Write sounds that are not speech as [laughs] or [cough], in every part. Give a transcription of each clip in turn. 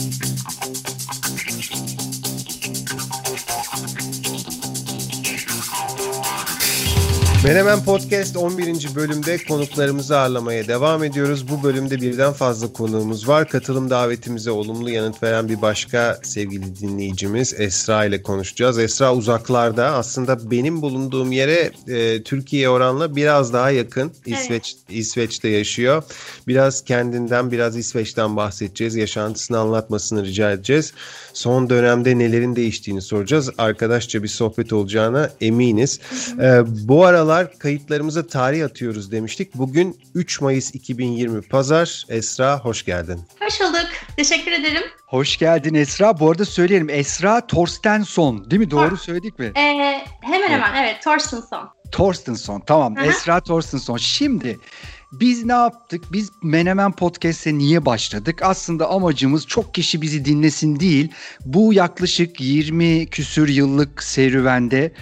Thank you. Menemen Podcast 11. bölümde konuklarımızı ağırlamaya devam ediyoruz. Bu bölümde birden fazla konuğumuz var. Katılım davetimize olumlu yanıt veren bir başka sevgili dinleyicimiz Esra ile konuşacağız. Esra uzaklarda aslında benim bulunduğum yere e, Türkiye oranla biraz daha yakın. İsveç evet. İsveç'te yaşıyor. Biraz kendinden biraz İsveç'ten bahsedeceğiz. Yaşantısını anlatmasını rica edeceğiz. Son dönemde nelerin değiştiğini soracağız. Arkadaşça bir sohbet olacağına eminiz. E, bu aralar Merhabalar, kayıtlarımıza tarih atıyoruz demiştik. Bugün 3 Mayıs 2020 Pazar. Esra hoş geldin. Hoş bulduk. Teşekkür ederim. Hoş geldin Esra. Bu arada söyleyelim Esra Torstensson değil mi? Doğru Tor söyledik mi? Ee, hemen hemen evet, evet Torstensson. Torstensson tamam. Hı-hı. Esra Torstensson. Şimdi biz ne yaptık? Biz Menemen Podcast'e niye başladık? Aslında amacımız çok kişi bizi dinlesin değil. Bu yaklaşık 20 küsür yıllık serüvende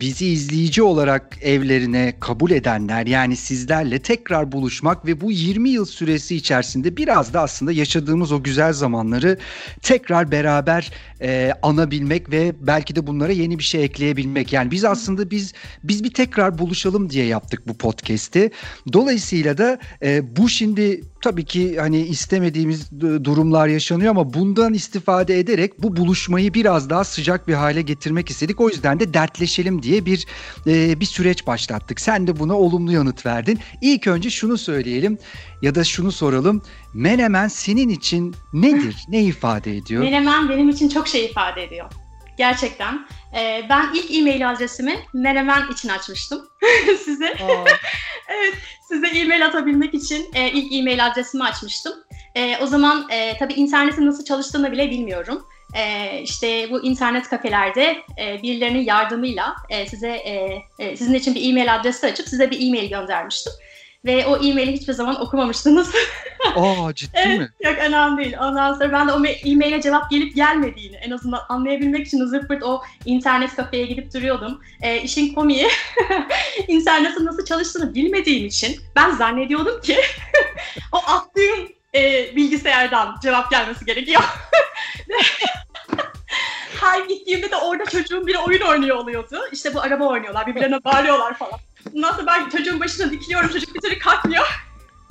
bizi izleyici olarak evlerine kabul edenler yani sizlerle tekrar buluşmak ve bu 20 yıl süresi içerisinde biraz da aslında yaşadığımız o güzel zamanları tekrar beraber e, anabilmek ve belki de bunlara yeni bir şey ekleyebilmek. Yani biz aslında biz biz bir tekrar buluşalım diye yaptık bu podcast'i. Dolayısıyla da e, bu şimdi tabii ki hani istemediğimiz durumlar yaşanıyor ama bundan istifade ederek bu buluşmayı biraz daha sıcak bir hale getirmek istedik. O yüzden de dertleşelim diye bir e, bir süreç başlattık. Sen de buna olumlu yanıt verdin. İlk önce şunu söyleyelim ya da şunu soralım. Menemen senin için nedir? ne ifade ediyor? Menemen benim için çok şey ifade ediyor. Gerçekten. Ee, ben ilk e-mail adresimi Menemen için açmıştım [laughs] size. [laughs] evet, size e-mail atabilmek için e, ilk e-mail adresimi açmıştım. E, o zaman e, tabii internetin nasıl çalıştığını bile bilmiyorum. E, işte bu internet kafelerde e, birilerinin yardımıyla e, size e, e, sizin için bir e-mail adresi açıp size bir e-mail göndermiştim. Ve o e-maili hiçbir zaman okumamıştınız. Aa ciddi [laughs] evet, mi? Yok önemli değil. Ondan sonra ben de o e-maile cevap gelip gelmediğini en azından anlayabilmek için zırt o internet kafeye gidip duruyordum. E, işin komiği [laughs] internetin nasıl çalıştığını bilmediğim için ben zannediyordum ki [laughs] o attığım e, bilgisayardan cevap gelmesi gerekiyor. Her gittiğimde de orada çocuğun biri oyun oynuyor oluyordu. İşte bu araba oynuyorlar, birbirlerine bağırıyorlar falan. Ondan sonra ben çocuğun başına dikiliyorum, çocuk bir türlü kalkmıyor.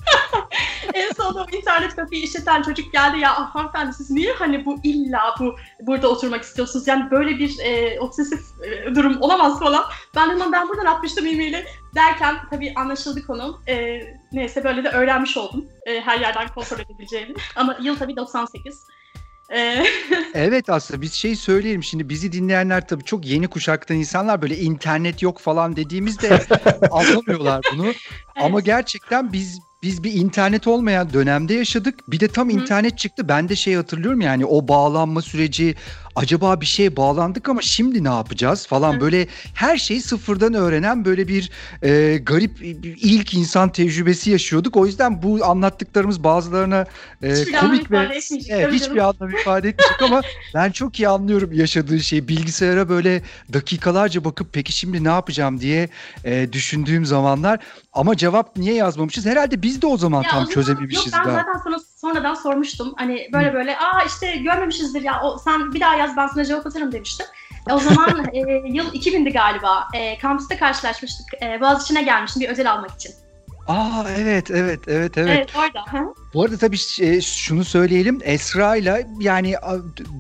[laughs] en sonunda internet kafeyi işleten çocuk geldi ya ah, hanımefendi siz niye hani bu illa bu burada oturmak istiyorsunuz yani böyle bir e, obsesif e, durum olamaz falan. Ben hemen ben buradan atmıştım e-maili derken tabii anlaşıldı konu. E, neyse böyle de öğrenmiş oldum e, her yerden kontrol edebileceğimi. Ama yıl tabii 98. [laughs] evet aslında biz şey söyleyelim şimdi bizi dinleyenler tabii çok yeni kuşaktan insanlar böyle internet yok falan dediğimizde [laughs] anlamıyorlar bunu. Evet. Ama gerçekten biz biz bir internet olmayan dönemde yaşadık. Bir de tam Hı. internet çıktı. Ben de şey hatırlıyorum yani o bağlanma süreci acaba bir şeye bağlandık ama şimdi ne yapacağız falan böyle her şeyi sıfırdan öğrenen böyle bir e, garip bir ilk insan tecrübesi yaşıyorduk. O yüzden bu anlattıklarımız bazılarına e, komik ve evet, hiçbir anlam ifade etmeyecek ama [laughs] ben çok iyi anlıyorum yaşadığı şeyi. Bilgisayara böyle dakikalarca bakıp peki şimdi ne yapacağım diye e, düşündüğüm zamanlar ama cevap niye yazmamışız? Herhalde biz de o zaman ya tam o zaman, çözememişiz. Yok ben zaten sana sonradan sormuştum. Hani böyle Hı. böyle aa işte görmemişizdir ya o, sen bir daha yaz ben sana cevap atarım demiştim. O zaman [laughs] e, yıl 2000'di galiba. E, kampüste karşılaşmıştık. E, Boğaziçi'ne gelmiştim bir özel almak için. Aa evet evet evet evet. Evet orada. Bu arada tabii e, şunu söyleyelim Esra ile yani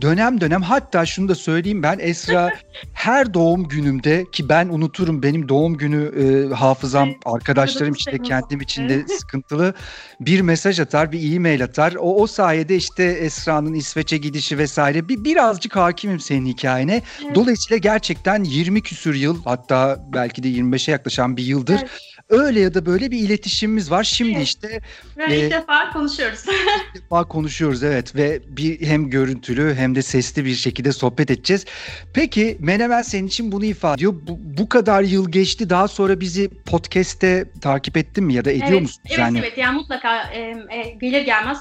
dönem dönem hatta şunu da söyleyeyim ben Esra [laughs] her doğum günümde ki ben unuturum benim doğum günü e, hafızam evet, arkadaşlarım işte kendim için de sıkıntılı bir mesaj atar bir e-mail atar o, o sayede işte Esra'nın İsveç'e gidişi vesaire bir birazcık hakimim senin hikayene. Evet. Dolayısıyla gerçekten 20 küsür yıl hatta belki de 25'e yaklaşan bir yıldır evet Öyle ya da böyle bir iletişimimiz var. Şimdi işte ve e, ilk defa konuşuyoruz. [laughs] ilk defa konuşuyoruz evet ve bir hem görüntülü hem de sesli bir şekilde sohbet edeceğiz. Peki Menemen senin için bunu ifade ediyor. Bu, bu kadar yıl geçti. Daha sonra bizi podcast'te takip ettin mi ya da ediyor evet, musun? Evet yani? evet yani mutlaka e, e, gelir gelmez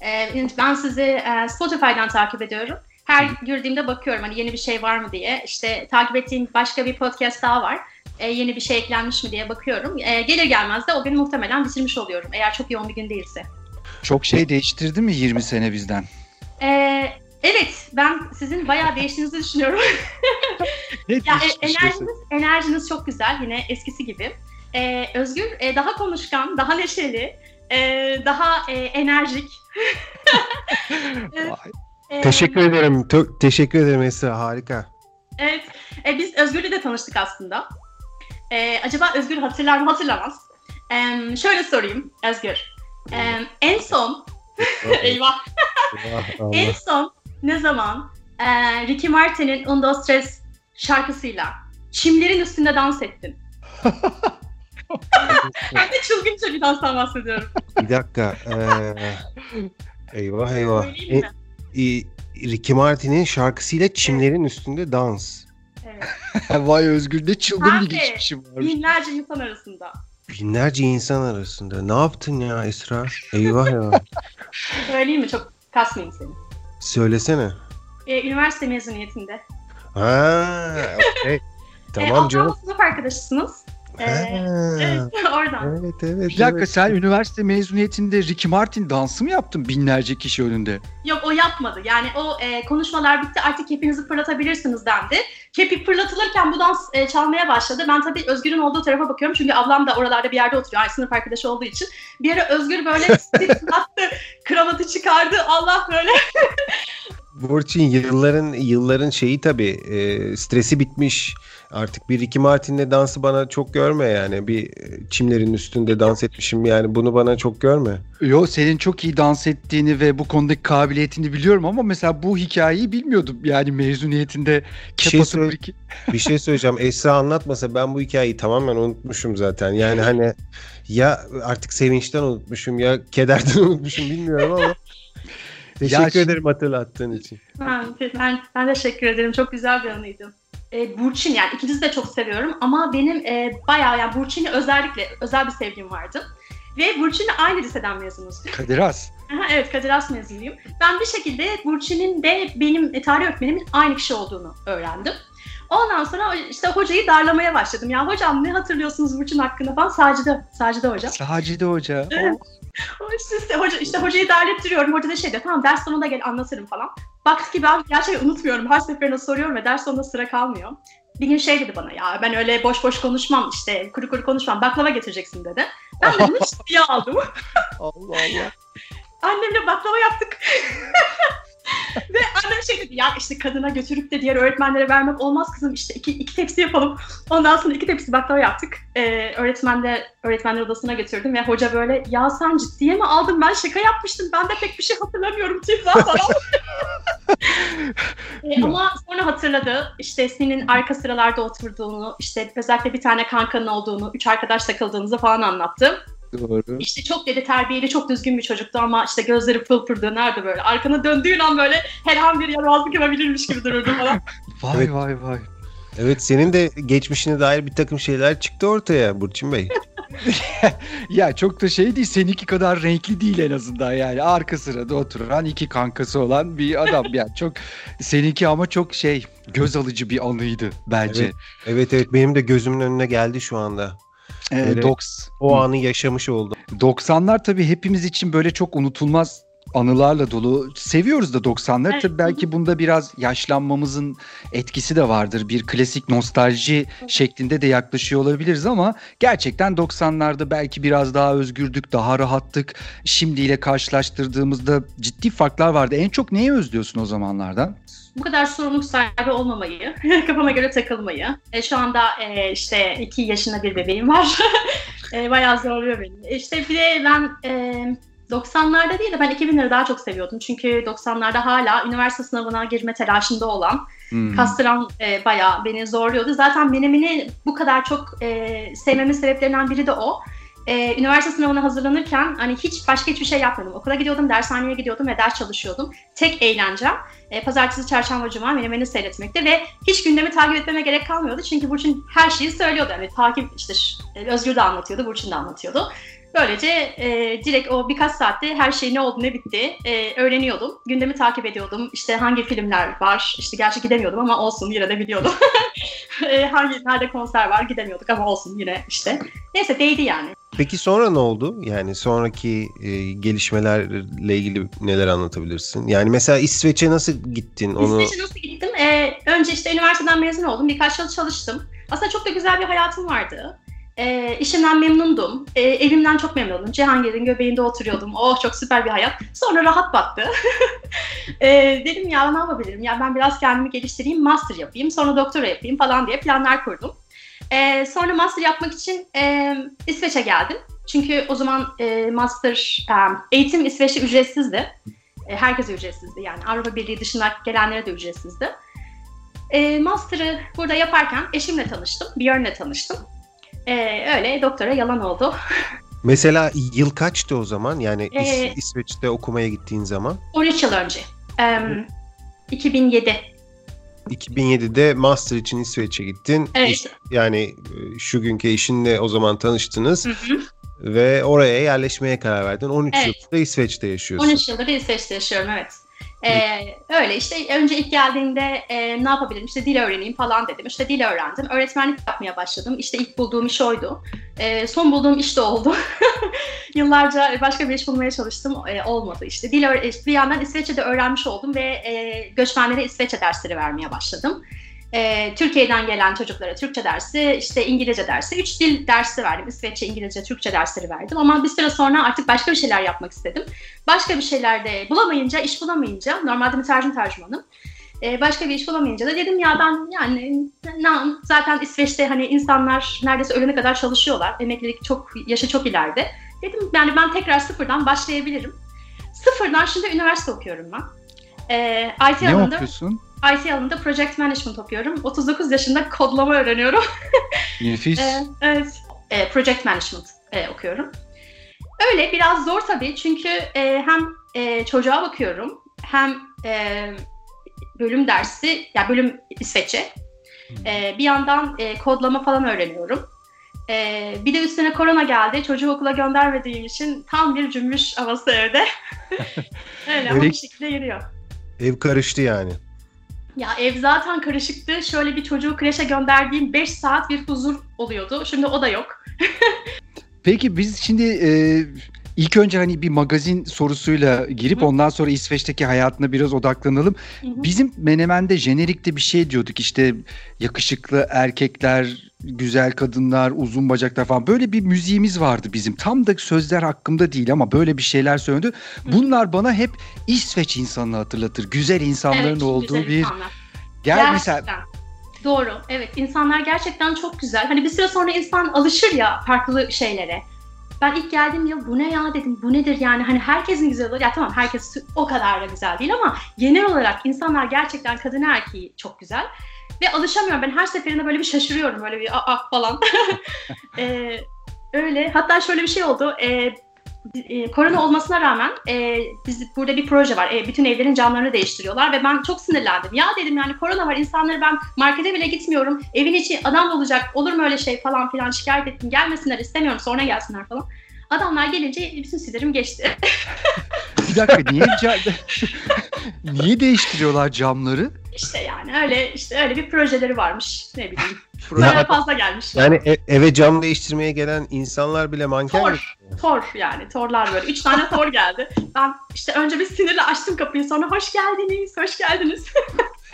e, ben sizi e, Spotify'dan takip ediyorum. Her girdiğimde bakıyorum hani yeni bir şey var mı diye. İşte takip ettiğim başka bir podcast daha var e, yeni bir şey eklenmiş mi diye bakıyorum. E, gelir gelmez de o gün muhtemelen bitirmiş oluyorum eğer çok yoğun bir gün değilse. Çok şey değiştirdi mi 20 sene bizden? Ee, evet, ben sizin bayağı değiştiğinizi düşünüyorum. [laughs] Ya, e, enerjiniz, enerjiniz çok güzel, yine eskisi gibi. Ee, Özgür e, daha konuşkan, daha neşeli, e, daha e, enerjik. [laughs] Ee, Teşekkür ederim. Çok teşekkür ederim Esra. Harika. Evet, e, biz Özgür'le de tanıştık aslında. E, acaba Özgür hatırlar mı? Hatırlamaz. E, şöyle sorayım Özgür. E, en son, eyvah, [laughs] [laughs] en son ne zaman e, Ricky Martin'in Un, Dos, Tres şarkısıyla çimlerin üstünde dans ettin? [laughs] Hem de çılgınca bir danstan bahsediyorum. Bir dakika. Ee, eyvah eyvah. E, e, Ricky Martin'in şarkısıyla çimlerin üstünde dans. [laughs] Vay Özgür ne çılgın Abi, bir geçmişim var. Binlerce insan arasında. Binlerce insan arasında. Ne yaptın ya Esra? Eyvah ya. [laughs] Söyleyeyim mi? Çok kasmayayım seni. Söylesene. E, üniversite mezuniyetinde. Ha, okey. [laughs] E, Tamam Allah'ın canım. sınıf arkadaşısınız. Ha, E, evet, oradan. Evet evet. Bir dakika evet. sen üniversite mezuniyetinde Ricky Martin dansı mı yaptın binlerce kişi önünde? Yok o yapmadı. Yani o e, konuşmalar bitti artık kepinizi fırlatabilirsiniz dendi. Kepi fırlatılırken bu dans e, çalmaya başladı. Ben tabii Özgür'ün olduğu tarafa bakıyorum. Çünkü ablam da oralarda bir yerde oturuyor. Ay, sınıf arkadaşı olduğu için. Bir ara Özgür böyle [laughs] attı. Kravatı çıkardı. Allah böyle. Burçin yılların yılların şeyi tabii e, stresi bitmiş. Artık bir Ricky Martin'le dansı bana çok görme yani. Bir e, çimlerin üstünde dans etmişim yani bunu bana çok görme. Yo senin çok iyi dans ettiğini ve bu konudaki kabiliyetini biliyorum ama mesela bu hikayeyi bilmiyordum. Yani mezuniyetinde Bir şey, söyle- Ricky- [laughs] bir şey söyleyeceğim. Esra anlatmasa ben bu hikayeyi tamamen unutmuşum zaten. Yani hani ya artık sevinçten unutmuşum ya kederden [laughs] unutmuşum bilmiyorum ama teşekkür şimdi- ederim hatırlattığın için. Ben, ben, ben teşekkür ederim. Çok güzel bir anıydı. E, Burçin yani ikinizi de çok seviyorum ama benim e, bayağı yani Burçin'i özellikle özel bir sevgim vardı. Ve Burçin'le aynı liseden mezunuz. Kadir Has. Aha, evet Kadir Has mezunuyum. Ben bir şekilde Burçin'in de benim e, tarih öğretmenimin aynı kişi olduğunu öğrendim. Ondan sonra işte hocayı darlamaya başladım. Ya hocam ne hatırlıyorsunuz Burçin hakkında falan? Sacide, Sacide hocam. Sacide Hoca. Evet. O işte, hoca, işte hocayı darlettiriyorum. Hoca da şey diyor tamam ders sonunda gel anlatırım falan. Baktık ki ben gerçekten unutmuyorum. Her seferinde soruyorum ve ders sonunda sıra kalmıyor. Bir gün şey dedi bana ya ben öyle boş boş konuşmam işte kuru kuru konuşmam baklava getireceksin dedi. Ben de bunu ciddiye aldım. [laughs] Allah Allah. Annemle baklava yaptık. [laughs] Ve annem şey dedi ya işte kadına götürüp de diğer öğretmenlere vermek olmaz kızım işte iki, iki tepsi yapalım. Ondan sonra iki tepsi baklava yaptık. Ee, öğretmen de öğretmenler odasına götürdüm ve hoca böyle ya sen ciddiye mi aldın ben şaka yapmıştım ben de pek bir şey hatırlamıyorum [laughs] Tifra falan. [laughs] Ee, ama sonra hatırladı işte senin arka sıralarda oturduğunu işte özellikle bir tane kankanın olduğunu üç arkadaş takıldığınızı falan anlattı. Doğru. İşte çok dedi terbiyeli, çok düzgün bir çocuktu ama işte gözleri pıl pır dönerdi böyle. Arkana döndüğün an böyle her an bir yaramazlık yapabilirmiş gibi dururdu falan. [laughs] Vay Evet. vay vay. Evet senin de geçmişine dair bir takım şeyler çıktı ortaya Burçin Bey. [laughs] [laughs] Ya çok da şey değil seninki kadar renkli değil en azından yani arka sırada oturan iki kankası olan bir adam yani çok seninki ama çok şey göz alıcı bir anıydı bence. Evet. Evet evet benim de gözümün önüne geldi şu anda. Öyle. doks- O anı yaşamış oldum. 90'lar tabii hepimiz için böyle çok unutulmaz anılarla dolu. Seviyoruz da 90'ları. Evet. Tabii belki bunda biraz yaşlanmamızın etkisi de vardır. Bir klasik nostalji şeklinde de yaklaşıyor olabiliriz ama gerçekten 90'larda belki biraz daha özgürdük, daha rahattık. Şimdiyle karşılaştırdığımızda ciddi farklar vardı. En çok neyi özlüyorsun o zamanlardan? Bu kadar sorumluluk sahibi olmamayı, [laughs] kafama göre takılmayı. E, şu anda e, işte iki yaşında bir bebeğim var. [laughs] e, bayağı zorluyor beni. E, İşte bir de ben e, 90'larda değil de ben 2000'leri daha çok seviyordum. Çünkü 90'larda hala üniversite sınavına girme telaşında olan Hmm. kastıran e, bayağı beni zorluyordu. Zaten benim bu kadar çok e, sevmemin sebeplerinden biri de o. E, üniversite sınavına hazırlanırken hani hiç başka hiçbir şey yapmadım. Okula gidiyordum, dershaneye gidiyordum ve ders çalışıyordum. Tek eğlencem e, pazartesi, çarşamba, cuma Menemen'i seyretmekte ve hiç gündemi takip etmeme gerek kalmıyordu. Çünkü Burçin her şeyi söylüyordu. Yani takip işte Özgür de anlatıyordu, Burçin de anlatıyordu. Böylece e, direkt o birkaç saatte her şey ne oldu ne bitti e, öğreniyordum. Gündemi takip ediyordum. İşte hangi filmler var. İşte gerçi gidemiyordum ama olsun yine de biliyordum. [laughs] e, hangi nerede konser var gidemiyorduk ama olsun yine işte. Neyse değdi yani. Peki sonra ne oldu? Yani sonraki e, gelişmelerle ilgili neler anlatabilirsin? Yani mesela İsveç'e nasıl gittin? Onu... İsveç'e nasıl gittim? Ee, önce işte üniversiteden mezun oldum. Birkaç yıl çalıştım. Aslında çok da güzel bir hayatım vardı. E, işimden memnundum. E, evimden çok memnundum. Cihangir'in göbeğinde oturuyordum. Oh çok süper bir hayat. Sonra rahat battı. [laughs] e, dedim ya ne yapabilirim? Ya ben biraz kendimi geliştireyim, master yapayım, sonra doktora yapayım falan diye planlar kurdum. E, sonra master yapmak için e, İsveç'e geldim. Çünkü o zaman e, master e, eğitim İsveç'te ücretsizdi. E, herkese ücretsizdi yani Avrupa Birliği dışında gelenlere de ücretsizdi. E, master'ı burada yaparken eşimle tanıştım, Björn'le tanıştım. E, öyle doktora yalan oldu. [laughs] Mesela yıl kaçtı o zaman? Yani ee, İsveç'te okumaya gittiğin zaman? 13 yıl önce. E, 2007. 2007'de master için İsveç'e gittin. Evet. İş, yani e, şu günkü eşinle o zaman tanıştınız. Hı hı. Ve oraya yerleşmeye karar verdin. 13 evet. yıldır İsveç'te yaşıyorsun. 13 yıldır İsveç'te yaşıyorum evet. Ee, öyle işte önce ilk geldiğinde e, ne yapabilirim işte dil öğreneyim falan dedim. İşte dil öğrendim. Öğretmenlik yapmaya başladım. İşte ilk bulduğum iş oydu. E, son bulduğum iş de oldu. [laughs] Yıllarca başka bir iş bulmaya çalıştım. E, olmadı işte. Dil bir yandan İsveççe'de öğrenmiş oldum ve e, göçmenlere İsveççe dersleri vermeye başladım e, Türkiye'den gelen çocuklara Türkçe dersi, işte İngilizce dersi, üç dil dersi verdim. İsveççe, İngilizce, Türkçe dersleri verdim. Ama bir süre sonra artık başka bir şeyler yapmak istedim. Başka bir şeyler de bulamayınca, iş bulamayınca, normalde mütercim tercümanım. E, başka bir iş bulamayınca da dedim ya ben yani zaten İsveç'te hani insanlar neredeyse ölene kadar çalışıyorlar. Emeklilik çok, yaşı çok ileride. Dedim yani ben tekrar sıfırdan başlayabilirim. Sıfırdan şimdi üniversite okuyorum ben. E, IT ne alanında, okuyorsun? IT alanında Project Management okuyorum. 39 yaşında kodlama öğreniyorum. [laughs] Nefis. ee, evet. E, project Management e, okuyorum. Öyle biraz zor tabii çünkü e, hem e, çocuğa bakıyorum hem e, bölüm dersi, ya yani bölüm İsveççe. E, bir yandan e, kodlama falan öğreniyorum. E, bir de üstüne korona geldi. Çocuğu okula göndermediğim için tam bir cümbüş havası evde. [laughs] [laughs] Öyle ama bir şekilde yürüyor. Ev karıştı yani. Ya ev zaten karışıktı. Şöyle bir çocuğu kreşe gönderdiğim 5 saat bir huzur oluyordu. Şimdi o da yok. [laughs] Peki biz şimdi e, ilk önce hani bir magazin sorusuyla girip Hı. ondan sonra İsveç'teki hayatına biraz odaklanalım. Hı hı. Bizim Menemen'de jenerikte bir şey diyorduk işte yakışıklı erkekler güzel kadınlar, uzun bacaklar falan böyle bir müziğimiz vardı bizim. Tam da sözler hakkında değil ama böyle bir şeyler söyledi. Bunlar bana hep İsveç insanını hatırlatır. Güzel insanların evet, olduğu güzel bir insanlar. Gel Gerçekten. mesela Doğru. Evet. insanlar gerçekten çok güzel. Hani bir süre sonra insan alışır ya farklı şeylere. Ben ilk geldiğim yıl bu ne ya dedim. Bu nedir yani? Hani herkesin güzel olur. Ya tamam herkes o kadar da güzel değil ama genel olarak insanlar gerçekten kadın erkeği çok güzel. Ve alışamıyorum. Ben her seferinde böyle bir şaşırıyorum. Böyle bir ah falan. [laughs] ee, öyle. Hatta şöyle bir şey oldu. Ee, e, korona olmasına rağmen e, biz burada bir proje var. E, bütün evlerin camlarını değiştiriyorlar ve ben çok sinirlendim. Ya dedim yani korona var insanları ben markete bile gitmiyorum. Evin içi adam olacak. Olur mu öyle şey falan filan şikayet ettim. Gelmesinler istemiyorum sonra gelsinler falan. Adamlar gelince bütün sinirim geçti. [laughs] bir dakika niye [laughs] niye değiştiriyorlar camları? İşte yani öyle işte öyle bir projeleri varmış ne bileyim. [laughs] Proje fazla gelmiş. Yani e- eve cam değiştirmeye gelen insanlar bile manken tor, Tor yani torlar böyle. Üç tane tor geldi. Ben işte önce bir sinirle açtım kapıyı sonra hoş geldiniz, hoş geldiniz.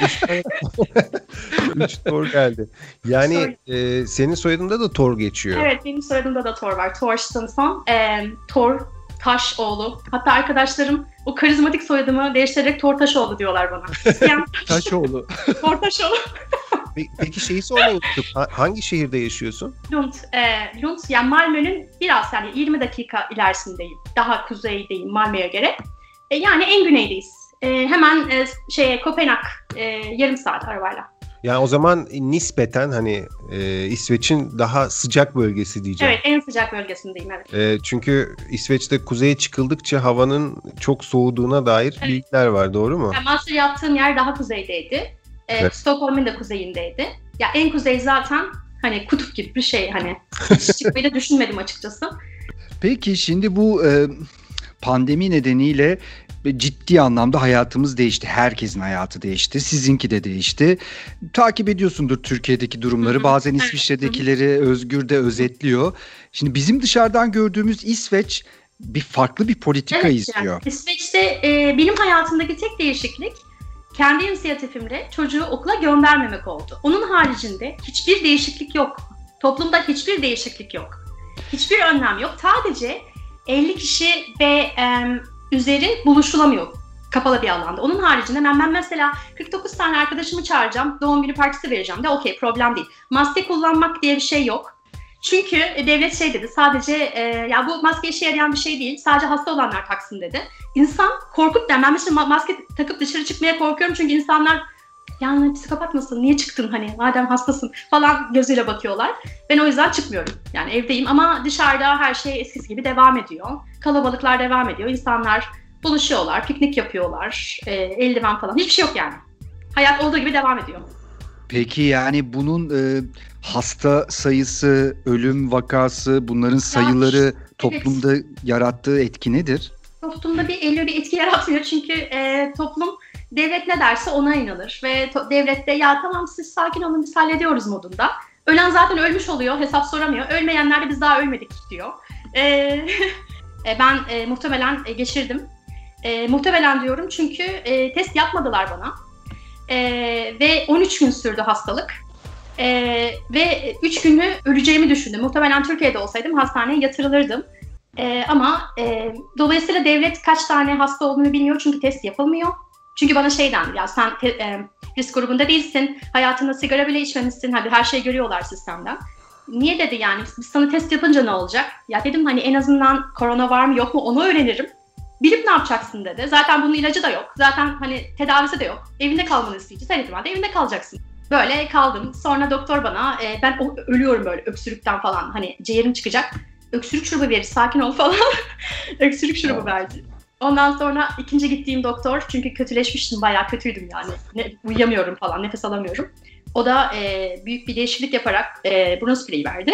[laughs] Üç tor geldi. Yani e, senin soyadında da tor geçiyor. Evet benim soyadımda da tor var. Torstensson. E, tor Taşoğlu. Hatta arkadaşlarım o karizmatik soyadımı değiştirerek Tortaşoğlu diyorlar bana. [laughs] Taşoğlu. Tortaşoğlu. [laughs] Peki şeyi sormayı. Hangi şehirde yaşıyorsun? Lund. E, Lund yani Malmö'nün biraz yani 20 dakika ilerisindeyim. Daha kuzeydeyim Malmö'ye göre. E, yani en güneydeyiz. E, hemen e, şeye Kopenhag e, yarım saat arabayla. Yani o zaman nispeten hani e, İsveç'in daha sıcak bölgesi diyeceğim. Evet en sıcak bölgesindeyim evet. E, çünkü İsveç'te kuzeye çıkıldıkça havanın çok soğuduğuna dair evet. bilgiler var doğru mu? Yani master yaptığım yer daha kuzeydeydi. E, evet. Stockholm'un da kuzeyindeydi. Ya en kuzey zaten hani kutup gibi bir şey hani hiç çıkmayı da düşünmedim açıkçası. Peki şimdi bu e, pandemi nedeniyle ciddi anlamda hayatımız değişti. Herkesin hayatı değişti. Sizinki de değişti. Takip ediyorsundur Türkiye'deki durumları. Bazen İsviçre'dekileri Özgür de özetliyor. Şimdi bizim dışarıdan gördüğümüz İsveç bir farklı bir politika evet, izliyor. Yani. İsveç'te e, benim hayatımdaki tek değişiklik kendi inisiyatifimle çocuğu okula göndermemek oldu. Onun haricinde hiçbir değişiklik yok. Toplumda hiçbir değişiklik yok. Hiçbir önlem yok. Sadece 50 kişi ve e, üzeri buluşulamıyor kapalı bir alanda. Onun haricinde ben, ben mesela 49 tane arkadaşımı çağıracağım, doğum günü partisi vereceğim de okey problem değil. Maske kullanmak diye bir şey yok. Çünkü devlet şey dedi sadece e, ya bu maske işe yarayan bir şey değil sadece hasta olanlar taksın dedi. İnsan korkup ben mesela maske takıp dışarı çıkmaya korkuyorum çünkü insanlar yani psikopat mısın niye çıktın hani madem hastasın falan gözüyle bakıyorlar. Ben o yüzden çıkmıyorum yani evdeyim ama dışarıda her şey eskisi gibi devam ediyor. Kalabalıklar devam ediyor insanlar buluşuyorlar piknik yapıyorlar e, eldiven falan hiçbir şey yok yani. Hayat olduğu gibi devam ediyor. Peki yani bunun e, hasta sayısı, ölüm vakası, bunların sayıları ya, toplumda evet. yarattığı etki nedir? Toplumda bir elli bir etki [laughs] yaratmıyor çünkü e, toplum devlet ne derse ona inanır ve devlette ya tamam siz sakin olun biz hallediyoruz modunda. Ölen zaten ölmüş oluyor hesap soramıyor. Ölmeyenler de biz daha ölmedik diyor. E, [laughs] e, ben e, muhtemelen e, geçirdim. E, muhtemelen diyorum çünkü e, test yapmadılar bana. E, ve 13 gün sürdü hastalık. E, ve 3 günü öleceğimi düşündüm. Muhtemelen Türkiye'de olsaydım hastaneye yatırılırdım. E, ama e, dolayısıyla devlet kaç tane hasta olduğunu bilmiyor çünkü test yapılmıyor. Çünkü bana şey dendi ya sen te, e, risk grubunda değilsin, hayatında sigara bile içmemişsin, hadi her şeyi görüyorlar sistemden. Niye dedi yani biz sana test yapınca ne olacak? Ya dedim hani en azından korona var mı yok mu onu öğrenirim. Bilip ne yapacaksın dedi. Zaten bunun ilacı da yok. Zaten hani tedavisi de yok. Evinde kalmanı isteyeceğiz. Her ihtimalle evinde kalacaksın. Böyle kaldım. Sonra doktor bana e, ben ölüyorum böyle öksürükten falan. Hani ciğerim çıkacak. Öksürük şurubu verir sakin ol [laughs] falan. öksürük şurubu verdi. Ondan sonra ikinci gittiğim doktor çünkü kötüleşmiştim bayağı kötüydüm yani. Ne, uyuyamıyorum falan nefes alamıyorum. O da e, büyük bir değişiklik yaparak e, burun spreyi verdi.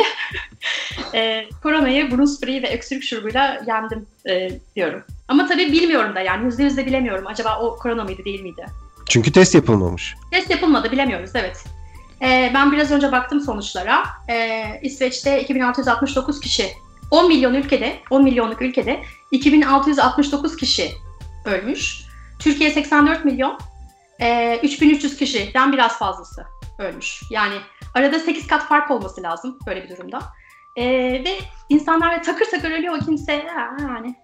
[laughs] e, koronayı burun spreyi ve öksürük şurubuyla yendim e, diyorum. Ama tabii bilmiyorum da yani yüzde yüzde bilemiyorum. Acaba o korona mıydı değil miydi? Çünkü test yapılmamış. Test yapılmadı bilemiyoruz evet. E, ben biraz önce baktım sonuçlara. E, İsveç'te 2669 kişi 10 milyon ülkede, 10 milyonluk ülkede 2669 kişi ölmüş. Türkiye 84 milyon, e, 3300 kişiden biraz fazlası ölmüş. Yani arada 8 kat fark olması lazım böyle bir durumda. E, ve insanlar takır takır ölüyor kimse yani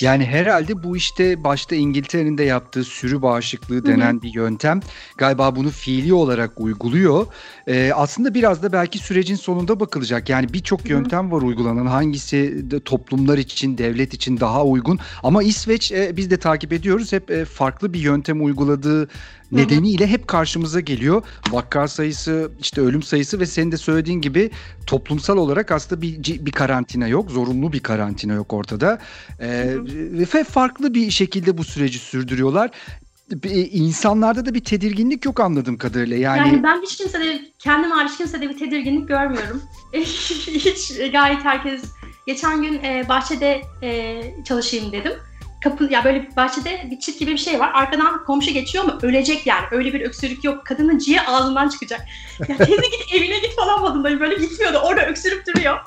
yani herhalde bu işte başta İngiltere'nin de yaptığı sürü bağışıklığı denen Hı-hı. bir yöntem. Galiba bunu fiili olarak uyguluyor. Ee, aslında biraz da belki sürecin sonunda bakılacak. Yani birçok yöntem var uygulanan. Hangisi de toplumlar için, devlet için daha uygun. Ama İsveç e, biz de takip ediyoruz. Hep e, farklı bir yöntem uyguladığı nedeniyle hep karşımıza geliyor. Vaka sayısı, işte ölüm sayısı ve senin de söylediğin gibi toplumsal olarak aslında bir bir karantina yok, zorunlu bir karantina yok ortada. Ee, ve farklı bir şekilde bu süreci sürdürüyorlar insanlarda da bir tedirginlik yok anladığım kadarıyla. Yani, yani ben hiç kimsede kendim hariç kimsede bir tedirginlik görmüyorum. [laughs] hiç gayet herkes geçen gün e, bahçede e, çalışayım dedim kapı ya böyle bahçede bir çit gibi bir şey var. Arkadan komşu geçiyor ama ölecek yani. Öyle bir öksürük yok. Kadının ciğe ağzından çıkacak. Ya [laughs] teyze git evine git falan modundayım. Böyle gitmiyordu. Orada öksürüp duruyor.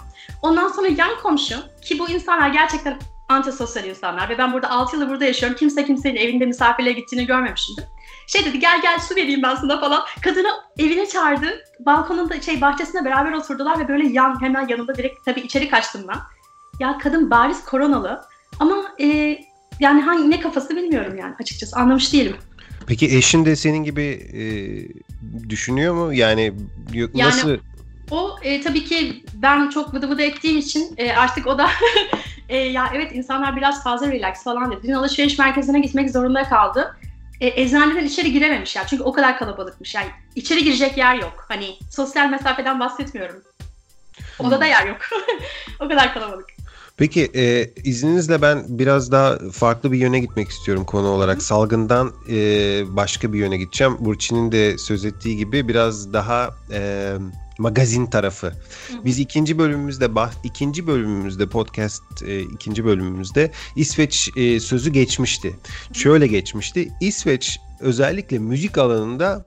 Ondan sonra yan komşu ki bu insanlar gerçekten antisosyal insanlar ve ben burada 6 yıldır burada yaşıyorum. Kimse kimsenin evinde misafirliğe gittiğini görmemişimdir. Şey dedi gel gel su vereyim ben sana falan. Kadını evine çağırdı. Balkonunda şey bahçesinde beraber oturdular ve böyle yan hemen yanında direkt tabii içeri kaçtım ben. Ya kadın bariz koronalı ama e, yani hangi ne kafası bilmiyorum yani açıkçası anlamış değilim. Peki eşin de senin gibi e, düşünüyor mu? Yani, nasıl? Yani o e, tabii ki ben çok vıdı vıdı ettiğim için e, artık o da [laughs] e, ya evet insanlar biraz fazla relax falan dedi. Dün alışveriş merkezine gitmek zorunda kaldı. E, eczaneden içeri girememiş ya çünkü o kadar kalabalıkmış. Yani içeri girecek yer yok. Hani sosyal mesafeden bahsetmiyorum. Odada yer yok. [laughs] o kadar kalabalık. Peki e, izninizle ben biraz daha farklı bir yöne gitmek istiyorum konu olarak. Salgından e, başka bir yöne gideceğim. Burçin'in de söz ettiği gibi biraz daha e, magazin tarafı. Biz ikinci bölümümüzde bah ikinci bölümümüzde podcast e, ikinci bölümümüzde İsveç e, sözü geçmişti. Şöyle geçmişti. İsveç özellikle müzik alanında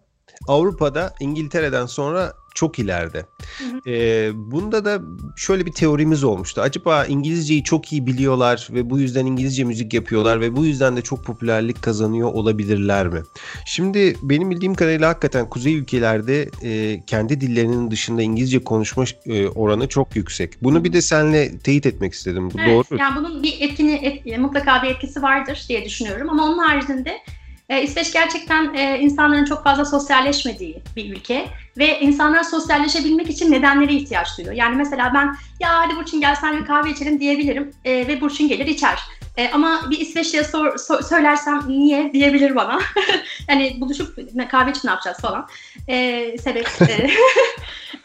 Avrupa'da İngiltere'den sonra çok ileride. E, bunda da şöyle bir teorimiz olmuştu. Acaba İngilizceyi çok iyi biliyorlar ve bu yüzden İngilizce müzik yapıyorlar ve bu yüzden de çok popülerlik kazanıyor olabilirler mi? Şimdi benim bildiğim kadarıyla hakikaten kuzey ülkelerde e, kendi dillerinin dışında İngilizce konuşma e, oranı çok yüksek. Bunu bir de seninle teyit etmek istedim. Bu evet, doğru. Yani bunun bir etkini et, mutlaka bir etkisi vardır diye düşünüyorum ama onun haricinde e, İsveç gerçekten e, insanların çok fazla sosyalleşmediği bir ülke ve insanlar sosyalleşebilmek için nedenlere ihtiyaç duyuyor. Yani mesela ben ya hadi Burçin gel sen bir kahve içelim diyebilirim e, ve Burçin gelir içer. E, ama bir İsveçli'ye sor, sor, söylersem niye diyebilir bana. yani [laughs] buluşup kahve için ne yapacağız falan. E, sebep. E,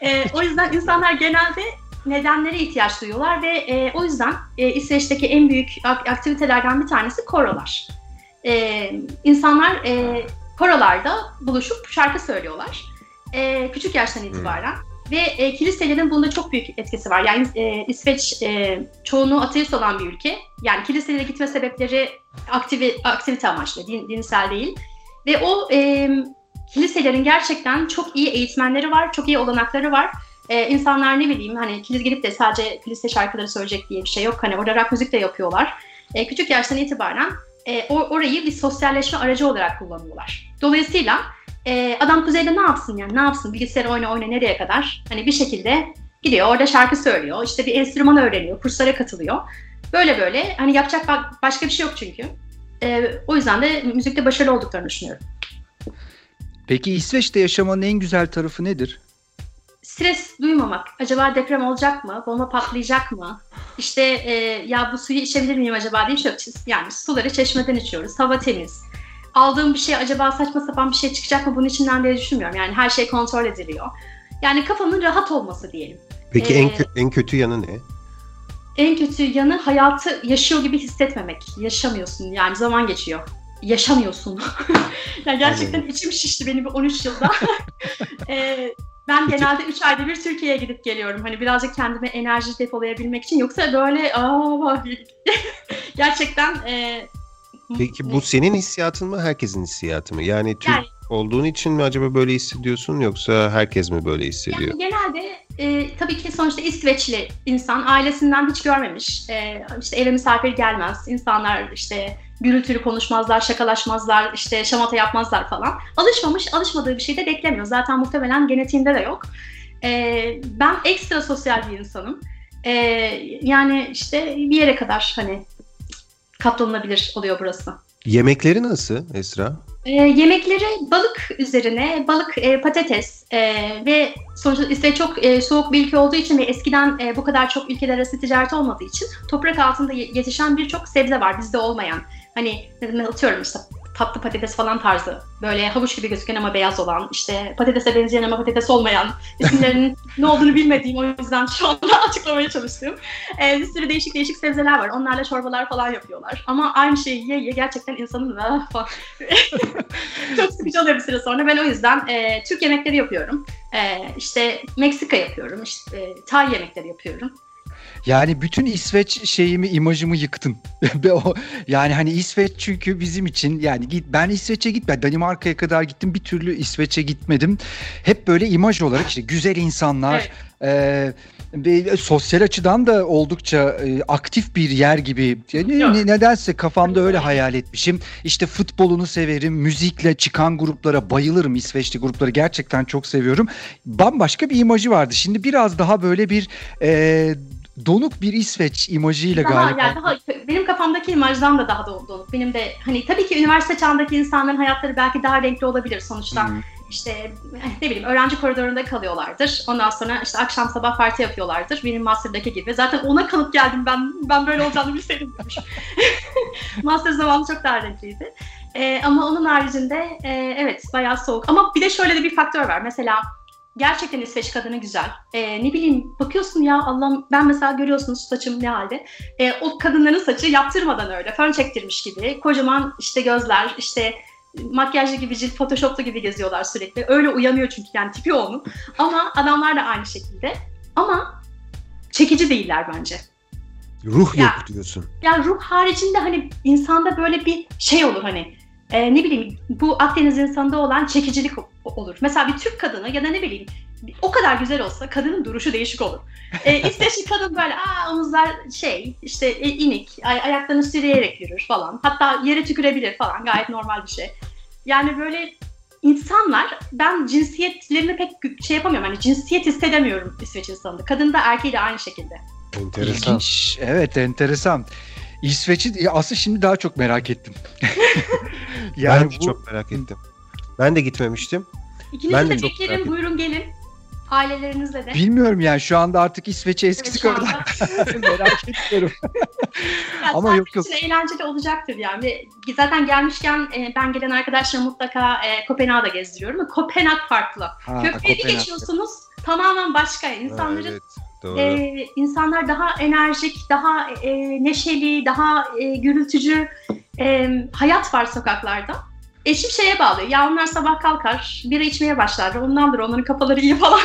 [laughs] e, o yüzden insanlar genelde nedenlere ihtiyaç duyuyorlar ve e, o yüzden e, İsveç'teki en büyük aktivitelerden bir tanesi korolar e, insanlar e, korolarda buluşup şarkı söylüyorlar. E, küçük yaştan itibaren. Hmm. Ve e, kiliselerin bunda çok büyük etkisi var. Yani e, İsveç e, çoğunluğu ateist olan bir ülke. Yani kiliselere gitme sebepleri aktivi, aktivite amaçlı, din, dinsel değil. Ve o e, kiliselerin gerçekten çok iyi eğitmenleri var, çok iyi olanakları var. Ee, insanlar ne bileyim hani kilise gidip de sadece kilise şarkıları söyleyecek diye bir şey yok. Hani orada rock müzik de yapıyorlar. Ee, küçük yaştan itibaren e, orayı bir sosyalleşme aracı olarak kullanıyorlar. Dolayısıyla e, adam kuzeyde ne yapsın yani ne yapsın bilgisayar oyna oyna nereye kadar hani bir şekilde gidiyor orada şarkı söylüyor işte bir enstrüman öğreniyor kurslara katılıyor. Böyle böyle hani yapacak başka bir şey yok çünkü. E, o yüzden de müzikte başarılı olduklarını düşünüyorum. Peki İsveç'te yaşamanın en güzel tarafı nedir? Stres duymamak. Acaba deprem olacak mı? Bomba patlayacak mı? İşte e, ya bu suyu içebilir miyim acaba diye şey Yani suları çeşmeden içiyoruz. Hava temiz. Aldığım bir şey acaba saçma sapan bir şey çıkacak mı bunun içinden diye düşünmüyorum. Yani her şey kontrol ediliyor. Yani kafamın rahat olması diyelim. Peki ee, en, kö- en kötü yanı ne? En kötü yanı hayatı yaşıyor gibi hissetmemek. Yaşamıyorsun yani zaman geçiyor. Yaşamıyorsun. [laughs] yani gerçekten içim şişti benim 13 yılda. [laughs] ee, ben genelde 3 ayda bir Türkiye'ye gidip geliyorum. Hani birazcık kendime enerji depolayabilmek için. Yoksa böyle aa, [laughs] gerçekten e, Peki bu senin hissiyatın mı herkesin hissiyatı mı? Yani Türk yani, olduğun için mi acaba böyle hissediyorsun yoksa herkes mi böyle hissediyor? Yani genelde e, tabii ki sonuçta İsveçli insan ailesinden hiç görmemiş. E, işte eve misafir gelmez. İnsanlar işte gürültülü konuşmazlar, şakalaşmazlar, işte şamata yapmazlar falan. Alışmamış, alışmadığı bir şey de beklemiyor. Zaten muhtemelen genetiğinde de yok. Ee, ben ekstra sosyal bir insanım. Ee, yani işte bir yere kadar hani katlanılabilir oluyor burası. Yemekleri nasıl Esra? E, yemekleri balık üzerine, balık, e, patates e, ve sonuçta İsveç çok e, soğuk bir ülke olduğu için ve eskiden e, bu kadar çok ülkeler arası ticaret olmadığı için toprak altında yetişen birçok sebze var bizde olmayan. Hani atıyorum işte tatlı patates falan tarzı. Böyle havuç gibi gözüken ama beyaz olan, işte patatese benzeyen ama patates olmayan, [laughs] isimlerinin ne olduğunu bilmediğim o yüzden şu anda [laughs] açıklamaya çalıştım. Ee, bir sürü değişik değişik sebzeler var. Onlarla çorbalar falan yapıyorlar. Ama aynı şeyi ye ye gerçekten insanın ah, [laughs] çok sıkıcı oluyor bir süre sonra. Ben o yüzden e, Türk yemekleri yapıyorum. E, işte Meksika yapıyorum, işte e, Tay yemekleri yapıyorum. Yani bütün İsveç şeyimi imajımı yıktın. [laughs] yani hani İsveç çünkü bizim için yani git ben İsveç'e gitmedim. Danimarka'ya kadar gittim bir türlü İsveç'e gitmedim. Hep böyle imaj olarak işte güzel insanlar. Evet. E, sosyal açıdan da oldukça e, aktif bir yer gibi. Yani nedense kafamda öyle hayal etmişim. İşte futbolunu severim, müzikle çıkan gruplara bayılırım. İsveçli grupları gerçekten çok seviyorum. Bambaşka bir imajı vardı. Şimdi biraz daha böyle bir e, donuk bir İsveç imajıyla daha, galiba. Yani daha, benim kafamdaki imajdan da daha donuk. Benim de hani tabii ki üniversite çağındaki insanların hayatları belki daha renkli olabilir sonuçta. Hmm. İşte ne bileyim öğrenci koridorunda kalıyorlardır. Ondan sonra işte akşam sabah parti yapıyorlardır. Benim master'daki gibi. Zaten ona kanıp geldim ben. Ben böyle olacağını bilseydim. [laughs] Master zamanı çok daha renkliydi. Ee, ama onun haricinde e, evet bayağı soğuk. Ama bir de şöyle de bir faktör var. Mesela Gerçekten İsveç kadını güzel. Ee, ne bileyim bakıyorsun ya Allah'ım ben mesela görüyorsunuz saçım ne halde. Ee, o kadınların saçı yaptırmadan öyle fön çektirmiş gibi. Kocaman işte gözler işte makyajlı gibi, cilt photoshoplu gibi geziyorlar sürekli. Öyle uyanıyor çünkü yani tipi onun. Ama adamlar da aynı şekilde. Ama çekici değiller bence. Ruh ya, yok diyorsun. Yani ruh haricinde hani insanda böyle bir şey olur hani e, ne bileyim bu Akdeniz insanında olan çekicilik olur. Mesela bir Türk kadını ya da ne bileyim o kadar güzel olsa kadının duruşu değişik olur. [laughs] E, İsveçli kadın böyle aa omuzlar şey işte e, inik ay, ayaklarını sürüyerek yürür falan. Hatta yere tükürebilir falan gayet normal bir şey. Yani böyle insanlar ben cinsiyetlerini pek şey yapamıyorum. Hani cinsiyet hissedemiyorum İsveç insanında. Kadın da erkeği de aynı şekilde. Enteresan. İlginç. Evet enteresan. İsveç'i aslında şimdi daha çok merak ettim. [laughs] yani ben de bu... çok merak ettim. Ben de gitmemiştim. İkiniz ben de, de beklerim buyurun gelin. Ailelerinizle de. Bilmiyorum yani şu anda artık İsveç'e eskisi evet, kadar [laughs] merak etmiyorum. [laughs] Ama yok yok. Eğlenceli olacaktır yani. Zaten gelmişken e, ben gelen arkadaşlara mutlaka e, Kopenhag'da gezdiriyorum. Kopenhag farklı. Köprüyü geçiyorsunuz tamamen başka. İnsanların evet. Doğru. Ee, insanlar daha enerjik, daha e, neşeli, daha e, gürültücü e, hayat var sokaklarda. Eşim şeye bağlı. Ya onlar sabah kalkar, bira içmeye başlar. Ondandır onların kafaları iyi [laughs] falan.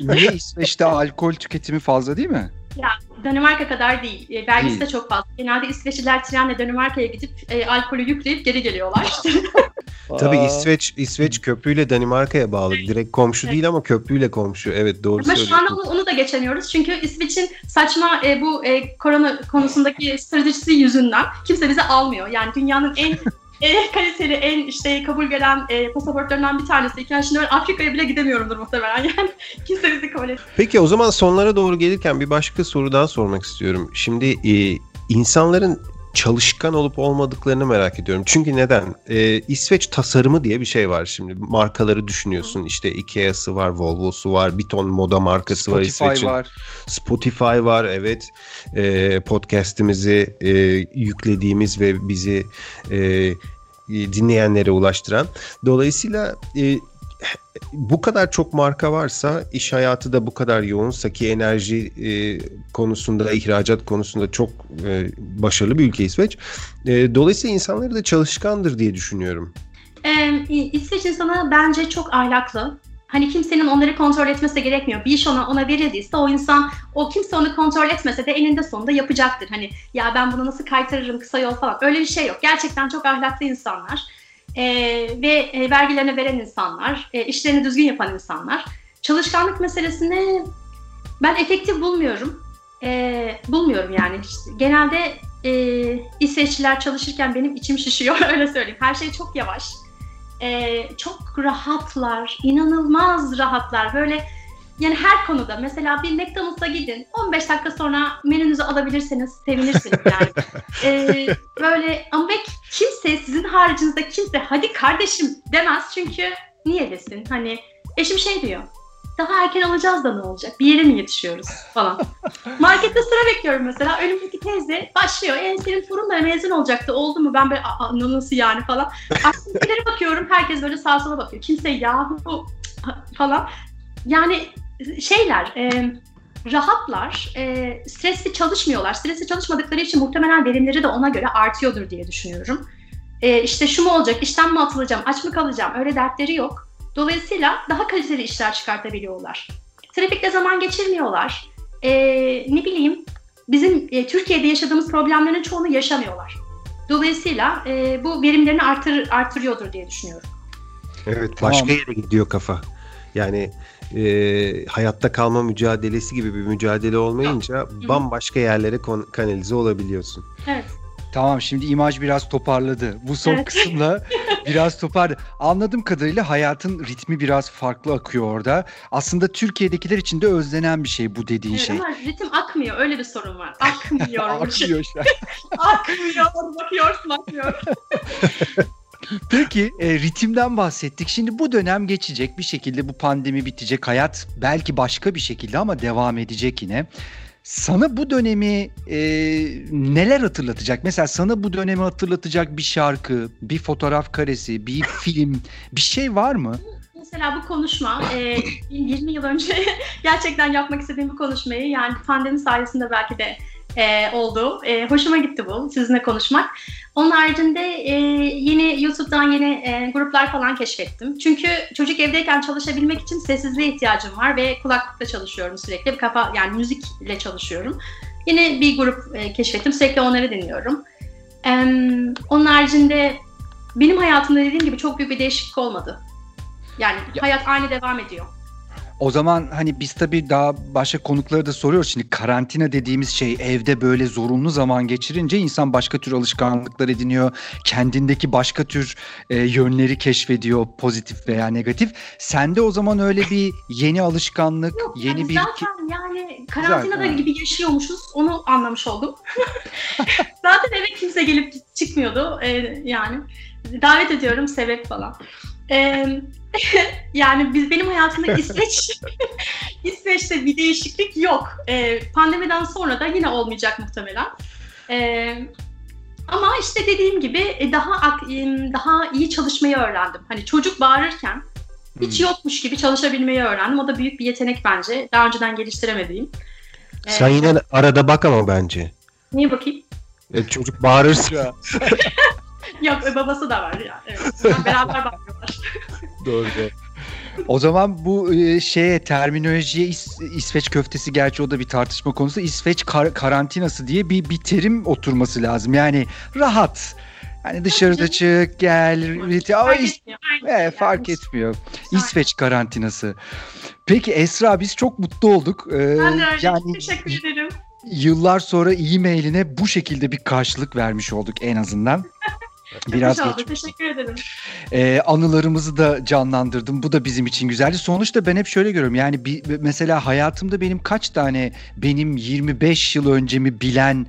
Niye İsveç'te alkol tüketimi fazla değil mi? Ya Danimarka kadar değil. E, vergisi de çok fazla. Genelde İsveçliler trenle Danimarka'ya gidip e, alkolü yükleyip geri geliyorlar. [laughs] Tabii İsveç İsveç köprüyle Danimarka'ya bağlı. Direkt komşu evet. değil ama köprüyle komşu. Evet doğru ama söylüyorsun. Ama şu an onu, da geçemiyoruz. Çünkü İsveç'in saçma e, bu e, korona konusundaki stratejisi yüzünden kimse bizi almıyor. Yani dünyanın en [laughs] en kaliteli, en işte kabul gelen e, pasaportlarından bir tanesi. Yani şimdi ben Afrika'ya bile gidemiyorumdur muhtemelen. [laughs] Yani kimse bizi kabul etmiyor. Peki o zaman sonlara doğru gelirken bir başka soru daha sormak istiyorum. Şimdi e, insanların çalışkan olup olmadıklarını merak ediyorum. Çünkü neden? Ee, İsveç tasarımı diye bir şey var şimdi. Markaları düşünüyorsun. İşte Ikea'sı var, Volvo'su var, bir ton moda markası Spotify var İsveç'in. var. Spotify var evet. Ee, podcast'imizi e, yüklediğimiz ve bizi e, dinleyenlere ulaştıran. Dolayısıyla e, bu kadar çok marka varsa iş hayatı da bu kadar yoğunsa ki enerji e, konusunda ihracat konusunda çok e, başarılı bir ülke İsveç. E, dolayısıyla insanları da çalışkandır diye düşünüyorum. Ee, İsveç insanı bence çok ahlaklı. Hani kimsenin onları kontrol etmesi gerekmiyor. Bir iş ona, ona verildiyse o insan, o kimse onu kontrol etmese de eninde sonunda yapacaktır. Hani ya ben bunu nasıl kaytarırım kısa yol falan. Öyle bir şey yok. Gerçekten çok ahlaklı insanlar e, ve e, vergilerini veren insanlar, e, işlerini düzgün yapan insanlar. Çalışkanlık meselesini ben efektif bulmuyorum. E, bulmuyorum yani. İşte, genelde e, İsveçliler çalışırken benim içim şişiyor [laughs] öyle söyleyeyim. Her şey çok yavaş. E, çok rahatlar, inanılmaz rahatlar. Böyle yani her konuda mesela bir McDonald's'a gidin 15 dakika sonra menünüzü alabilirseniz sevinirsiniz yani. [laughs] ee, böyle ama kimse sizin haricinizde kimse hadi kardeşim demez çünkü niye desin hani eşim şey diyor daha erken alacağız da ne olacak? Bir yere mi yetişiyoruz falan. [laughs] Markette sıra bekliyorum mesela. Önümdeki teyze başlıyor. E senin torun da mezun olacaktı. Oldu mu? Ben böyle nasıl yani falan. Aklımdakilere bakıyorum. Herkes böyle sağa sola bakıyor. Kimse ya bu falan. Yani şeyler e, rahatlar, e, stresli çalışmıyorlar. Stresli çalışmadıkları için muhtemelen verimleri de ona göre artıyordur diye düşünüyorum. E, işte şu mu olacak, işten mi atılacağım, aç mı kalacağım öyle dertleri yok. Dolayısıyla daha kaliteli işler çıkartabiliyorlar. Trafikte zaman geçirmiyorlar. E, ne bileyim bizim e, Türkiye'de yaşadığımız problemlerin çoğunu yaşamıyorlar. Dolayısıyla e, bu verimlerini artır, artırıyordur diye düşünüyorum. Evet, başka tamam. yere gidiyor kafa. Yani e, hayatta kalma mücadelesi gibi bir mücadele olmayınca bambaşka yerlere kanalize olabiliyorsun. Evet. Tamam şimdi imaj biraz toparladı. Bu son evet. kısımla [laughs] biraz toparladı. Anladığım kadarıyla hayatın ritmi biraz farklı akıyor orada. Aslında Türkiye'dekiler için de özlenen bir şey bu dediğin evet, şey. Ama ritim akmıyor öyle bir sorun var. Akmıyor. [laughs] akmıyor şu an. [laughs] akmıyor bakıyorsun akmıyor. Peki e, ritimden bahsettik. Şimdi bu dönem geçecek bir şekilde bu pandemi bitecek. Hayat belki başka bir şekilde ama devam edecek yine. Sana bu dönemi e, neler hatırlatacak? Mesela sana bu dönemi hatırlatacak bir şarkı, bir fotoğraf karesi, bir [laughs] film, bir şey var mı? Mesela bu konuşma e, 20 yıl önce [laughs] gerçekten yapmak istediğim bu konuşmayı yani pandemi sayesinde belki de e, oldu. E, hoşuma gitti bu sizinle konuşmak. Onun haricinde e, yeni YouTube'dan yeni e, gruplar falan keşfettim. Çünkü çocuk evdeyken çalışabilmek için sessizliğe ihtiyacım var ve kulaklıkla çalışıyorum sürekli. Kafa yani müzikle çalışıyorum. Yeni bir grup e, keşfettim. Sürekli onları dinliyorum. E, onun haricinde benim hayatımda dediğim gibi çok büyük bir değişiklik olmadı. Yani ya. hayat aynı devam ediyor. O zaman hani biz tabii daha başka konukları da soruyoruz. Şimdi karantina dediğimiz şey evde böyle zorunlu zaman geçirince insan başka tür alışkanlıklar ediniyor. Kendindeki başka tür e, yönleri keşfediyor pozitif veya negatif. Sende o zaman öyle bir yeni alışkanlık, Yok, yeni yani bir... Zaten yani karantinada Güzel, gibi yaşıyormuşuz. Onu anlamış oldum. [laughs] zaten eve kimse gelip çıkmıyordu. Ee, yani davet ediyorum sebep falan. Ee, [laughs] yani biz benim hayatımda [laughs] İsveç [laughs] İsveç'te bir değişiklik yok. Ee, pandemiden sonra da yine olmayacak muhtemelen. Ee, ama işte dediğim gibi e, daha daha iyi çalışmayı öğrendim. Hani çocuk bağırırken hiç hmm. yokmuş gibi çalışabilmeyi öğrendim. O da büyük bir yetenek bence. Daha önceden geliştiremediğim. Ee, Sen yine arada bak ama bence. Niye bakayım? E, çocuk bağırırsa. [laughs] Yok e, babası da var ya. Evet. [laughs] Beraber bakıyorlar. [laughs] doğru doğru. O zaman bu e, şeye terminolojiye İs, İsveç köftesi gerçi o da bir tartışma konusu. İsveç kar, karantinası diye bir bir terim oturması lazım. Yani rahat. Hani dışarıda çık, gel, fark is- etmiyor. Evet, fark etmiyor. İsveç karantinası. Peki Esra biz çok mutlu olduk. Ee, ben de öyle. Yani, Teşekkür ederim. Yıllar sonra e-mailine bu şekilde bir karşılık vermiş olduk en azından. Biraz Çok oldu. Teşekkür ederim. Ee, anılarımızı da canlandırdım. Bu da bizim için güzeldi. Sonuçta ben hep şöyle görüyorum. Yani bir, mesela hayatımda benim kaç tane benim 25 yıl öncemi bilen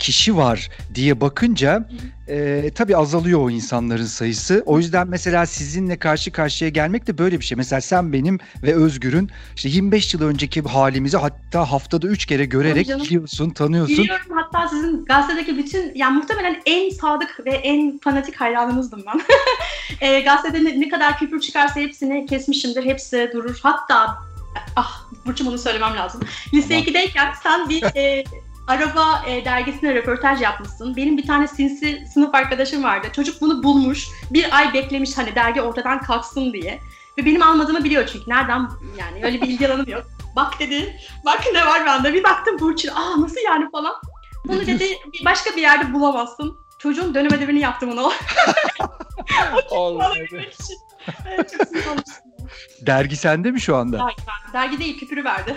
kişi var diye bakınca e, tabii azalıyor o insanların sayısı. O yüzden mesela sizinle karşı karşıya gelmek de böyle bir şey. Mesela sen benim ve Özgür'ün işte 25 yıl önceki halimizi hatta haftada 3 kere görerek biliyorsun, tanıyorsun. Biliyorum hatta sizin gazetedeki bütün yani muhtemelen en sadık ve en fanatik hayranınızdım ben. [laughs] e, gazetede ne, ne kadar küfür çıkarsa hepsini kesmişimdir. Hepsi durur. Hatta ah Burç'um bunu söylemem lazım. Lise tamam. 2'deyken sen bir e, Araba e, dergisine röportaj yapmışsın. Benim bir tane sinsi sınıf arkadaşım vardı. Çocuk bunu bulmuş. Bir ay beklemiş hani dergi ortadan kalksın diye. Ve benim almadığımı biliyor çünkü. Nereden yani öyle bir ilgi alanım yok. [laughs] Bak dedi. Bak ne var bende. Bir baktım Burçin. Aa nasıl yani falan. Bunu dedi başka bir yerde bulamazsın. Çocuğun dönem ödevini yaptım ona. [laughs] o için. Evet, çok Dergi sende mi şu anda? Dergi, dergi değil küpürü verdi.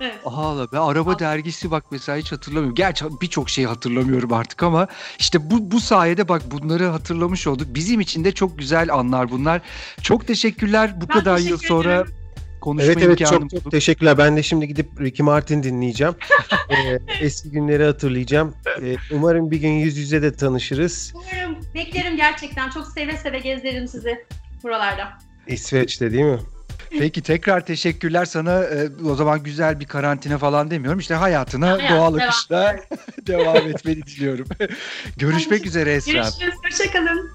Evet. Aha ben araba Al. dergisi bak mesela hiç hatırlamıyorum. Gerçi birçok şeyi hatırlamıyorum artık ama işte bu bu sayede bak bunları hatırlamış olduk. Bizim için de çok güzel anlar bunlar. Çok teşekkürler bu ben kadar yıl sonra. Ederim konuşma evet evet çok çok teşekkürler. Ben de şimdi gidip Ricky Martin dinleyeceğim. [laughs] ee, eski günleri hatırlayacağım. Ee, umarım bir gün yüz yüze de tanışırız. Umarım. Beklerim gerçekten. Çok seve seve gezdiririm sizi buralarda. İsveç'te değil mi? Peki tekrar teşekkürler sana. E, o zaman güzel bir karantina falan demiyorum. İşte hayatına Hayat, doğal devam. akışla [laughs] devam etmeni diliyorum. [laughs] Görüşmek üzere Esra. Görüşürüz. Hoşçakalın.